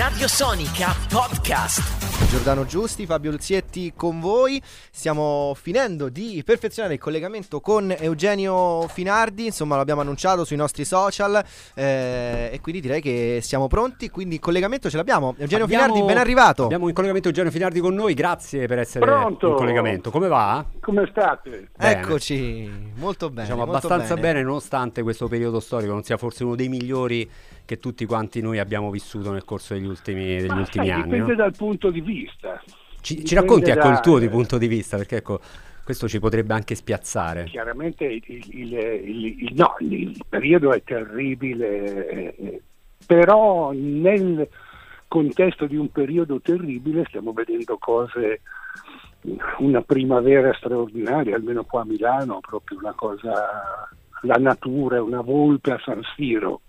Radio Sonica Podcast. Giordano Giusti, Fabio Luzietti con voi. Stiamo finendo di perfezionare il collegamento con Eugenio Finardi. Insomma, l'abbiamo annunciato sui nostri social. Eh, e quindi direi che siamo pronti. Quindi il collegamento ce l'abbiamo. Eugenio Abbiamo- Finardi, ben arrivato. Abbiamo in collegamento Eugenio Finardi con noi, grazie per essere Pronto? in collegamento. Come va? Come state? Bene. Eccoci, molto bene. Diciamo molto abbastanza bene. nonostante questo periodo storico non sia forse uno dei migliori che tutti quanti noi abbiamo vissuto nel corso degli ultimi, degli Ma ultimi sai, anni. dipende no? dal punto di vista. Ci, ci racconti ecco da- il tuo di punto di vista, perché ecco, questo ci potrebbe anche spiazzare. Chiaramente il, il- il- il- no, il periodo è terribile, eh, però nel contesto di un periodo terribile stiamo vedendo cose, una primavera straordinaria, almeno qua a Milano, proprio una cosa, la natura, una volpe a San Siro,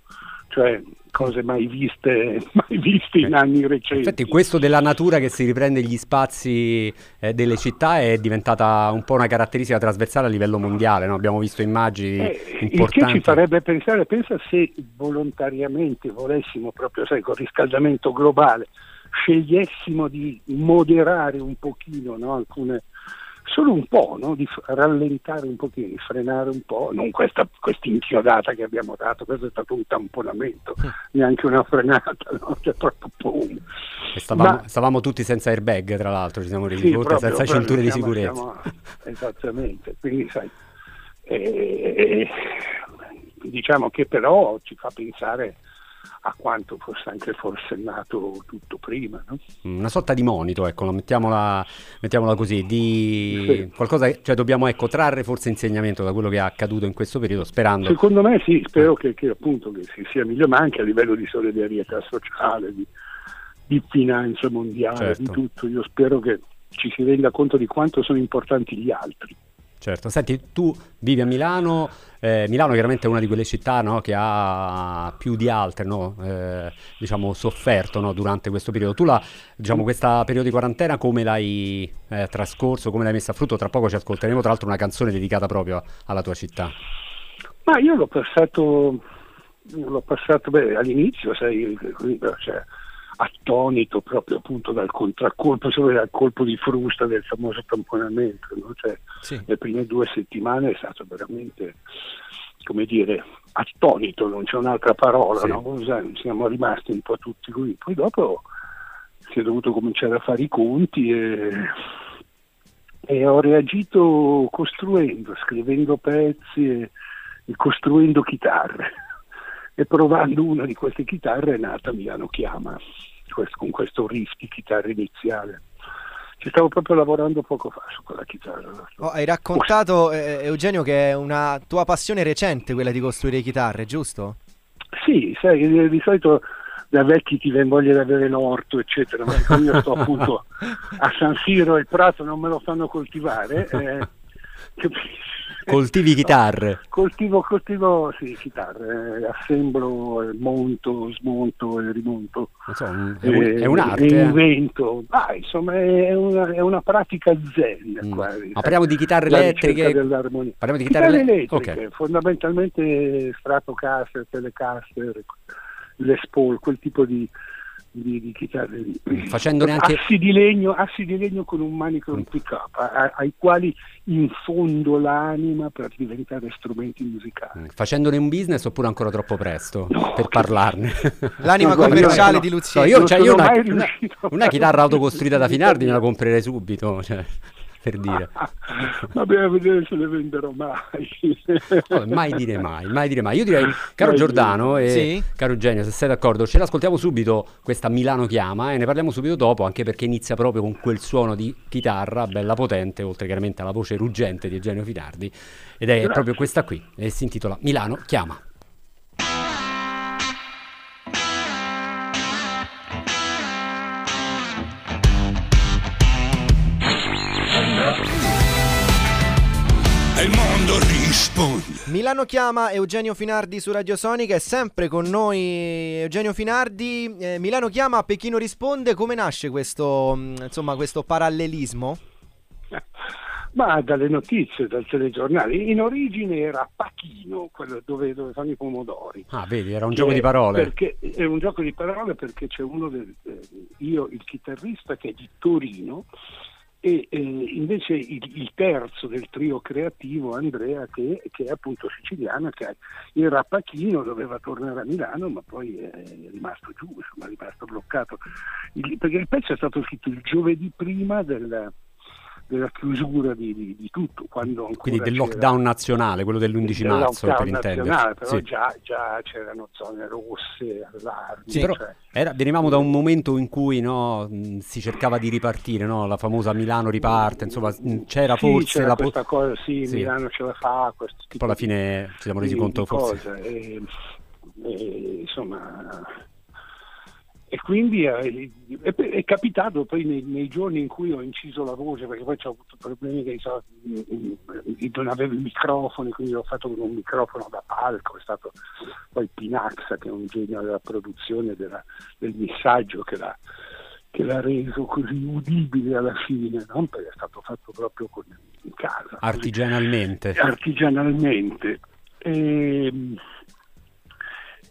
cioè cose mai viste, mai viste in anni recenti. Infatti questo della natura che si riprende gli spazi eh, delle città è diventata un po' una caratteristica trasversale a livello mondiale, no? abbiamo visto immagini Eh, il che importanti. ci farebbe pensare, pensa se volontariamente volessimo proprio, sai, col riscaldamento globale, scegliessimo di moderare un pochino no, alcune, solo un po', no, di rallentare un pochino, di frenare un po', non questa inchiodata che abbiamo dato, questo è stato un tamponamento, neanche una frenata, no? cioè proprio boom. E stavamo, Ma- stavamo tutti senza airbag, tra l'altro, ci siamo resi Sì, conto, senza cinture di sicurezza. siamo- esattamente, quindi sai, eh, diciamo che però ci fa pensare a quanto fosse anche forsennato tutto prima. No? Una sorta di monito, ecco, mettiamola, mettiamola così, di Sì. qualcosa, cioè dobbiamo ecco, trarre forse insegnamento da quello che è accaduto in questo periodo, sperando. Secondo me sì, spero che, che appunto che si sia migliore, ma anche a livello di solidarietà sociale, di, di finanza mondiale, Certo. di tutto. Io spero che ci si renda conto di quanto sono importanti gli altri. Certo, senti, tu vivi a Milano, eh, Milano chiaramente è una di quelle città no, che ha più di altre no, eh, diciamo, sofferto no, durante questo periodo. Tu la, diciamo, questo periodo di quarantena come l'hai eh, trascorso, come l'hai messa a frutto? Tra poco ci ascolteremo tra l'altro una canzone dedicata proprio alla tua città. Ma io l'ho passato, l'ho passato beh, all'inizio, sai, cioè, attonito proprio appunto dal contraccolpo, solo dal colpo di frusta del famoso tamponamento. no? Cioè, Sì. Le prime due settimane è stato veramente, come dire, attonito, non c'è un'altra parola, Sì. no? Sai, siamo rimasti un po' tutti qui. Poi dopo si è dovuto cominciare a fare i conti e, e ho reagito costruendo, scrivendo pezzi e, e costruendo chitarre. E provando una di queste chitarre è nata Milano Chiama, con questo riff di chitarra iniziale. Ci stavo proprio lavorando poco fa su quella chitarra. Oh, hai raccontato, eh, Eugenio, che è una tua passione recente quella di costruire chitarre, giusto? Sì, sai, eh, di solito da vecchi ti viene voglia di avere l'orto, eccetera, ma siccome io sto appunto a San Siro e il prato non me lo fanno coltivare, eh, capisci? Coltivi chitarre. Coltivo, coltivo sì, chitarre, eh, assemblo, eh, monto, smonto e rimonto. Non so, un- è, un- eh, è un'arte. e eh. invento. Ah, insomma, è una, è una pratica zen Mm. quasi. Ma parliamo di chitarre La elettriche? Parliamo di chitarre ele- elettriche, ok. fondamentalmente Stratocaster, Telecaster, Les Paul, quel tipo di, di, di chitarre. Facendone anche- assi, di legno, assi di legno con un manico di pick up, a- ai quali infondo l'anima per diventare strumenti musicali. Facendone un business oppure ancora troppo presto No, per che- parlarne? L'anima No, commerciale no, di No, Luzietti. io, cioè, io una, una- una chitarra autocostruita da Finardi me la comprerei subito, cioè, per dire. Vabbè, a vedere se le venderò mai. Vabbè, mai dire mai, mai dire mai. Io direi, caro Mai Giordano e Sì. caro Eugenio, se sei d'accordo, ce l'ascoltiamo subito questa Milano chiama e ne parliamo subito dopo, anche perché inizia proprio con quel suono di chitarra bella potente, oltre chiaramente alla voce ruggente di Eugenio Finardi, ed è Grazie. proprio questa qui, e si intitola Milano chiama. Risponde. Milano chiama Eugenio Finardi su Radio Sonica, è sempre con noi Eugenio Finardi. Eh, Milano chiama, Pechino risponde. Come nasce questo, mh, insomma, questo parallelismo? Ma dalle notizie, dal telegiornale. In origine era Pachino, quello dove, dove fanno i pomodori. Ah, vedi, era un gioco di parole. Perché è un gioco di parole perché c'è uno del, eh, io, il chitarrista che è di Torino e eh, invece il, il terzo del trio creativo, Andrea, che, che è appunto siciliano, che era a doveva tornare a Milano, ma poi è rimasto giù, insomma, è rimasto bloccato. Il- perché il pezzo è stato scritto il giovedì prima del- della chiusura di, di- di tutto, Quindi del lockdown nazionale, quello dell'11 del marzo, per intenderci. però Sì. già, già c'erano zone rosse, allarmi. Sì, però cioè- era- venivamo da un momento in cui no, si cercava di ripartire, no? la famosa Milano riparte, insomma c'era Sì, forse c'era la questa cosa, sì. Milano ce la fa, Poi alla fine ci siamo resi conto forse... e- e, insomma, e quindi eh, è, è capitato poi nei, nei giorni in cui ho inciso la voce, perché poi ho avuto problemi che so, non avevo il microfono, quindi l'ho fatto con un microfono da palco, è stato poi Pinaxa che è un genio della produzione della- del messaggio che l'ha, che l'ha reso così udibile alla fine, no? perché è stato fatto proprio con, in casa. così Artigianalmente. artigianalmente. E,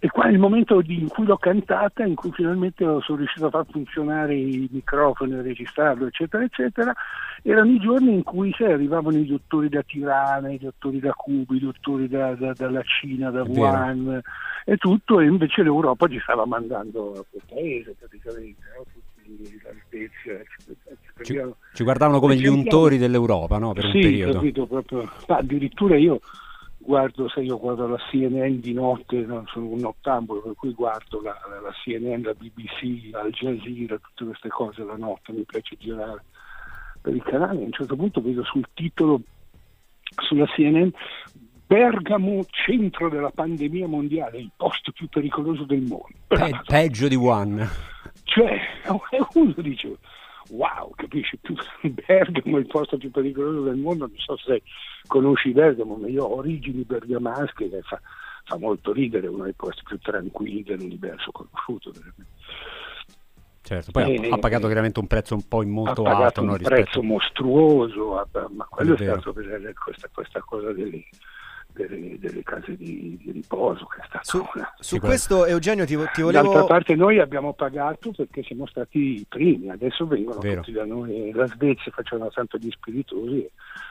e qua è il momento di- in cui l'ho cantata, in cui finalmente sono riuscito a far funzionare i microfoni, a registrarlo, eccetera, eccetera, erano i giorni in cui sai, arrivavano i dottori da Tirana, i dottori da Cuba, i dottori da- da- dalla Cina, da. Wuhan e tutto, e invece l'Europa ci stava mandando a quel paese praticamente, no? tutti la Svezia, eccetera. Ci, ci guardavano come gli untori dell'Europa, no? Per un sì, periodo. capito, proprio. Ma addirittura io guardo, sai, io guardo la CNN di notte, no? sono un nottambulo, per cui guardo la, la- la CNN, la BBC, Al Jazeera, tutte queste cose la notte, mi piace girare per i canali. A un certo punto vedo sul titolo sulla CNN Bergamo, centro della pandemia mondiale, il posto più pericoloso del mondo. Pe- peggio di One. Cioè, uno dice, wow, capisci, Bergamo è il posto più pericoloso del mondo, non so se conosci Bergamo, ma io ho origini bergamasche che fa, fa molto ridere, uno dei posti più tranquilli dell'universo conosciuto. Certo, poi ha, Eh, ha pagato chiaramente un prezzo un po' molto alto, un rispetto... prezzo mostruoso, ma quello È è, stato vedere questa, questa cosa delle, delle- delle case di, di riposo che è stata Su, una... su questo Eugenio ti, ti D'altra volevo... parte noi abbiamo pagato perché siamo stati i primi, adesso vengono Vero. tutti da noi, la Svezia facevano tanto gli spiritosi e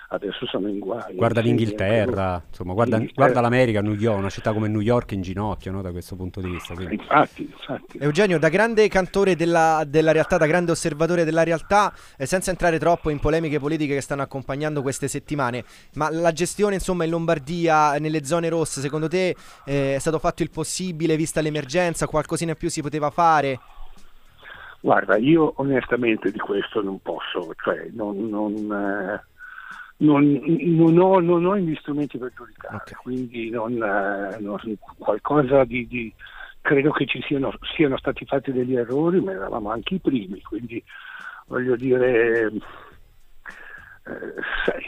adesso sono in guai. Guarda l'Inghilterra, insomma, guarda, l'Inghilterra. guarda l'America, New York, una città come New York in ginocchio, no? Da questo punto di vista. quindi- Infatti, infatti. Eugenio, da grande cantore della, della realtà, da grande osservatore della realtà, eh, senza entrare troppo in polemiche politiche che stanno accompagnando queste settimane, ma la gestione insomma in Lombardia, nelle zone rosse, secondo te eh, è stato fatto il possibile, vista l'emergenza, qualcosina in più si poteva fare? Guarda, io onestamente di questo non posso, cioè non, non, eh, non- non ho, non ho gli strumenti per giudicare, Ok. quindi non, eh, non- qualcosa di, di- credo che ci siano, siano stati fatti degli errori, ma eravamo anche i primi, quindi voglio dire, eh, sai,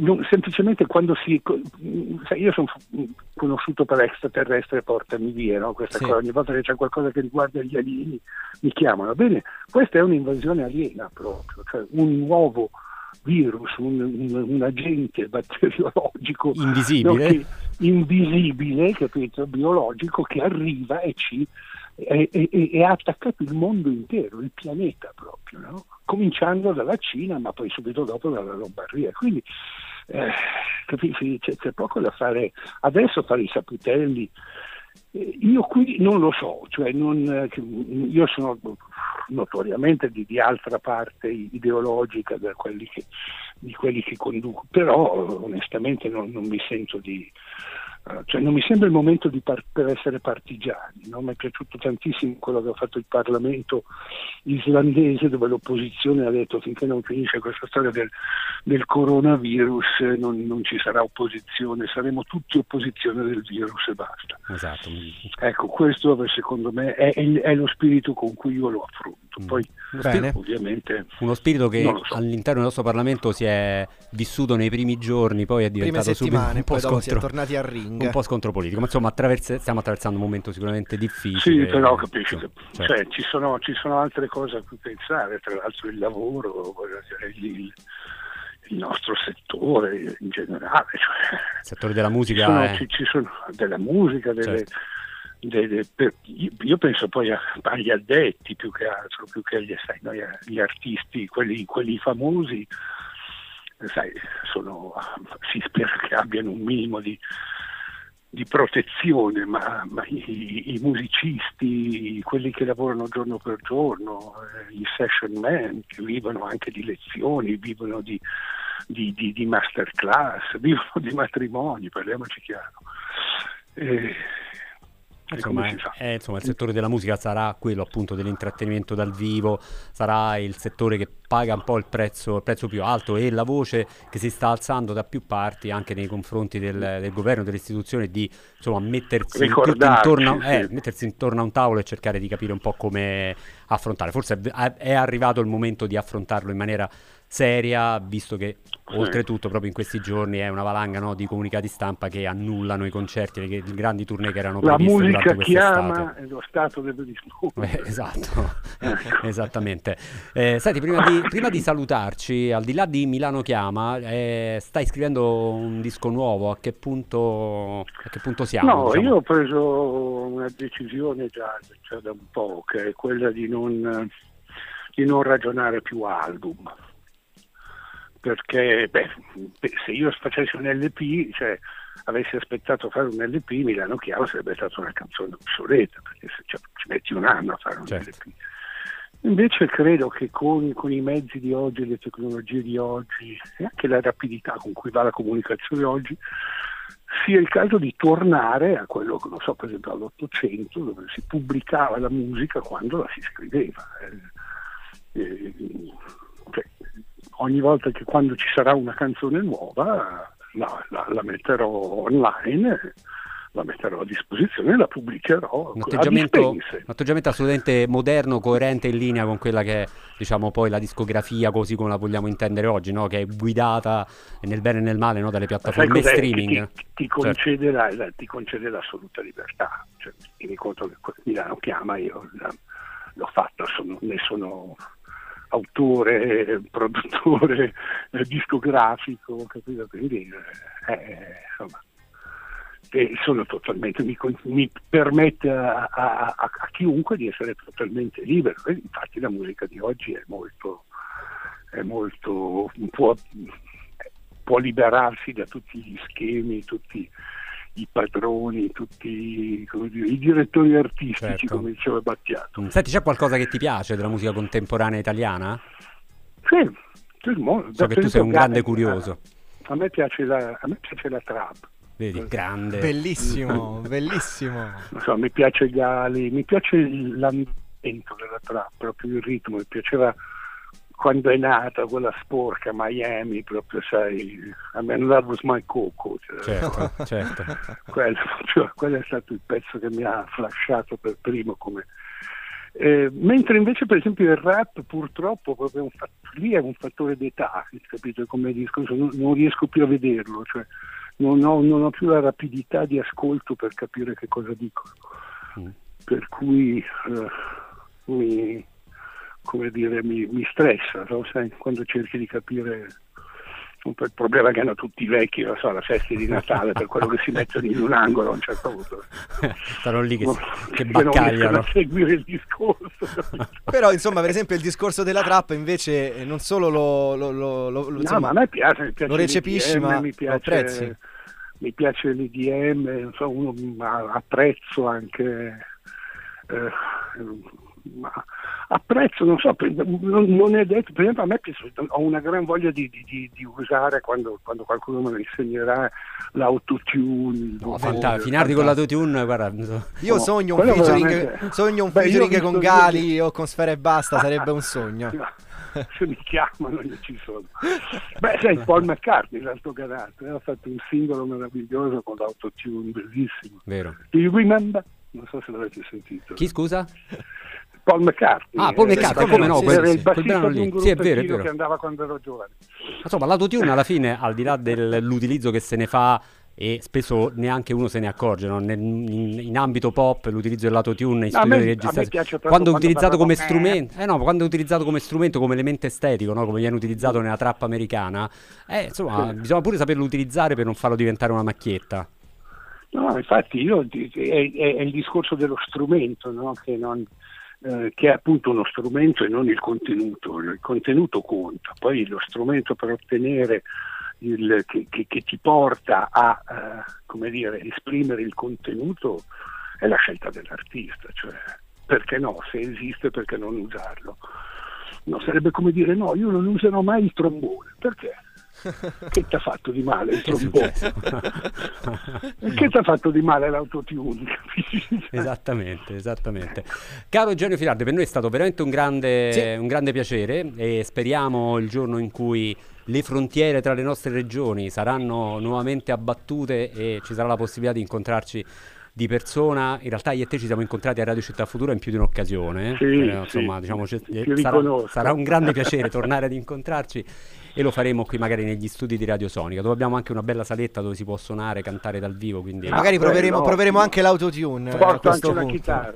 non- semplicemente quando si io sono conosciuto per extraterrestre portami via no? questa Sì. cosa, ogni volta che c'è qualcosa che riguarda gli alieni mi chiamano bene questa è un'invasione aliena proprio cioè un nuovo virus un, un- un agente batteriologico Invisibile? no, che- invisibile capito biologico che arriva e ci e ha attaccato il mondo intero, il pianeta proprio, no? cominciando dalla Cina, ma poi subito dopo dalla Lombardia. Quindi eh, capisci, c'è, c'è poco da fare. Adesso fare i saputelli, eh, io qui non lo so, cioè non, eh, io sono notoriamente di, di altra parte ideologica da quelli che, di quelli che conduco, però onestamente non, non mi sento di... eh, cioè non mi sembra il momento di par- per essere partigiani, no? mi è piaciuto tantissimo quello che ha fatto il Parlamento islandese dove l'opposizione ha detto finché non finisce questa storia del, del coronavirus non, non ci sarà opposizione, saremo tutti opposizione del virus e basta. Esatto. Ecco, questo secondo me è, è- è lo spirito con cui io lo affronto. Mm. Poi Bene. ovviamente Uno spirito che so. all'interno del nostro Parlamento si è vissuto nei primi giorni, poi è diventato subito settimane, un po' poi dopo si è scontro. tornati al ring. Un po' scontro politico, ma insomma attraverse- stiamo attraversando un momento sicuramente difficile. Sì, però capisci che Certo. cioè, ci, sono, ci sono altre cose a cui pensare, tra l'altro il lavoro, dire, il, il nostro settore in generale. Cioè, Il settore della ci musica sono, è... ci- ci sono della musica, delle, Certo. delle- per- io, penso poi a- agli addetti più che altro, più che agli, sai, noi, agli artisti, quelli, quelli famosi, eh, sai, sono, si spera che abbiano un minimo di, di protezione, ma, ma i, i musicisti, quelli che lavorano giorno per giorno, eh, i session man che vivono anche di lezioni, vivono di, di, di, di masterclass, vivono di matrimoni, parliamoci chiaro. Eh, Insomma, è- fa? è- insomma, il settore della musica sarà quello appunto dell'intrattenimento dal vivo, sarà il settore che paga un po' il prezzo, il prezzo più alto e la voce che si sta alzando da più parti anche nei confronti del, del governo, delle istituzioni, di insomma, mettersi, intorno, eh, sì. mettersi intorno a un tavolo e cercare di capire un po' come affrontare. Forse è, è arrivato il momento di affrontarlo in maniera seria, visto che oltretutto proprio in questi giorni è una valanga no, di comunicati stampa che annullano i concerti, le, le grandi tournée che erano La previste musica durante quest'estate. chiama e lo Stato deve rispondere. Eh, esatto, Ecco. esattamente. Eh, senti, prima di, prima di salutarci, al di là di Milano Chiama, eh, stai scrivendo un disco nuovo, a che punto, a che punto siamo? No, diciamo? io ho preso una decisione già, già da un po', che è quella di non, di non ragionare più album. Perché beh, se io facessi un LP, cioè avessi aspettato a fare un LP, Milano Chiaro sarebbe stata una canzone obsoleta, perché se cioè, ci metti un anno a fare un Certo. LP. Invece credo che con, con i mezzi di oggi, le tecnologie di oggi e anche la rapidità con cui va la comunicazione oggi, sia il caso di tornare a quello che non so, per esempio all'Ottocento, dove si pubblicava la musica quando la si scriveva. Eh, eh, ogni volta che quando ci sarà una canzone nuova la, la- la metterò online, la metterò a disposizione e la pubblicherò Un atteggiamento, un atteggiamento assolutamente moderno, coerente in linea con quella che è, diciamo, poi la discografia così come la vogliamo intendere oggi, no? che è guidata nel bene e nel male no? dalle piattaforme streaming. Ti, ti- ti Certo. concede la- la- ti concede l'assoluta libertà. Cioè, tieni conto che Milano chiama, io l'ho fatta, sono- ne sono autore, produttore, eh, discografico, capito? Quindi eh, eh, insomma, sono totalmente, mi, mi permette a, a- a- chiunque di essere totalmente libero. Infatti la musica di oggi è molto, è molto può, può liberarsi da tutti gli schemi, tutti i padroni, tutti come dire, i direttori artistici, Certo. come diceva Battiato. Mm, Senti, c'è qualcosa che ti piace della musica contemporanea italiana? Sì, So che tu sei un grande curioso. A me piace la, a me piace la trap. Vedi, grande. Bellissimo, bellissimo. non so, mi piace Gali, mi piace l'ambiente della trap, proprio il ritmo, mi piaceva quando è nata quella sporca Miami, proprio sai, I mean, that was my coco. Certo, certo. quello, cioè, quello è stato il pezzo che mi ha flashato per primo come... Eh, mentre invece per esempio il rap purtroppo proprio un fat- lì è un fattore d'età, capito come discorso, non, non riesco più a vederlo, cioè non ho, non ho più la rapidità di ascolto per capire che cosa dicono. Mm. Per cui eh, mi, come dire, mi, mi stressa, no? Sai, quando cerchi di capire un po' il problema che hanno tutti i vecchi, non so, la festa di Natale, per quello che si mettono in un angolo a un certo punto. Stanno lì che, No, che baccagliano. a seguire il discorso. Però, insomma, per esempio, il discorso della trap invece eh, non solo lo, lo- lo- lo- lo- No, insomma, ma a me piace, mi piace lo recepisci, l'EDM, ma mi lo piace, apprezzi. mi piace l'IDM, so, uno ma apprezzo anche eh, apprezzo, non so, non, non è detto, per esempio a me ho una gran voglia di, di- di- di usare quando, quando qualcuno me lo insegnerà l'autotune. No, fanta- finardi con l'autotune, guarda, io no, sogno un featuring, veramente- sogno un Beh, featuring con Gali o con Sfera e Basta, sarebbe un sogno. Se mi chiamano io ci sono. Beh, sai, Paul McCartney, l'altro garato, ha fatto un singolo meraviglioso con l'autotune, bellissimo. Vero. Do you remember? Non so se l'avete sentito. Chi scusa? Paul McCartney. Ah, Paul eh, McCartney, come no, sì, quel- era il bassista di. Sì, è vero, è vero. che andava quando ero giovane. Insomma, l'autotune alla fine, al di là dell'utilizzo che se ne fa e spesso neanche uno se ne accorge. No? Nel, in, in, ambito pop l'utilizzo dell'autotune in A studio di registrazione quando utilizzato come eh. strumento, eh no, quando è utilizzato come strumento, come elemento estetico, no? come viene utilizzato nella trappa americana, eh, insomma, Sì. bisogna pure saperlo utilizzare per non farlo diventare una macchietta. No, infatti io, è, è- è il discorso dello strumento, no? che, non- eh, che è appunto uno strumento e non il contenuto. Il contenuto conta, poi lo strumento per ottenere il, che, che- che ti porta a eh, dire, esprimere il contenuto è la scelta dell'artista, cioè perché no, se esiste perché non usarlo. No, sarebbe come dire no, io non userò mai il trombone, perché? Che ti ha fatto di male il trombone? che ti ha fatto di male l'autotune? Esattamente, esattamente. Caro Eugenio Firardi, per noi è stato veramente un grande, Sì. un grande piacere e speriamo il giorno in cui le frontiere tra le nostre regioni saranno nuovamente abbattute e ci sarà la possibilità di incontrarci di persona. In realtà io e te ci siamo incontrati a Radio Città Futura in più di un'occasione. Sì, Eh, sì, insomma, diciamo, eh, riconosco. sarà, sarà un grande piacere tornare ad incontrarci e lo faremo qui magari negli studi di Radio Sonica, dove abbiamo anche una bella saletta dove si può suonare, cantare dal vivo, quindi Ah, Magari proveremo, proveremo ottimo. anche l'autotune. eh, Porto anche questo una punto. chitarra.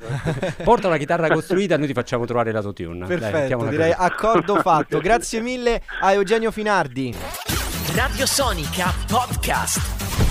Porta una chitarra costruita e noi ti facciamo trovare l'autotune. Dai, Perfetto, mettiamola direi così. accordo fatto. Grazie mille a Eugenio Finardi. Radio Sonica Podcast.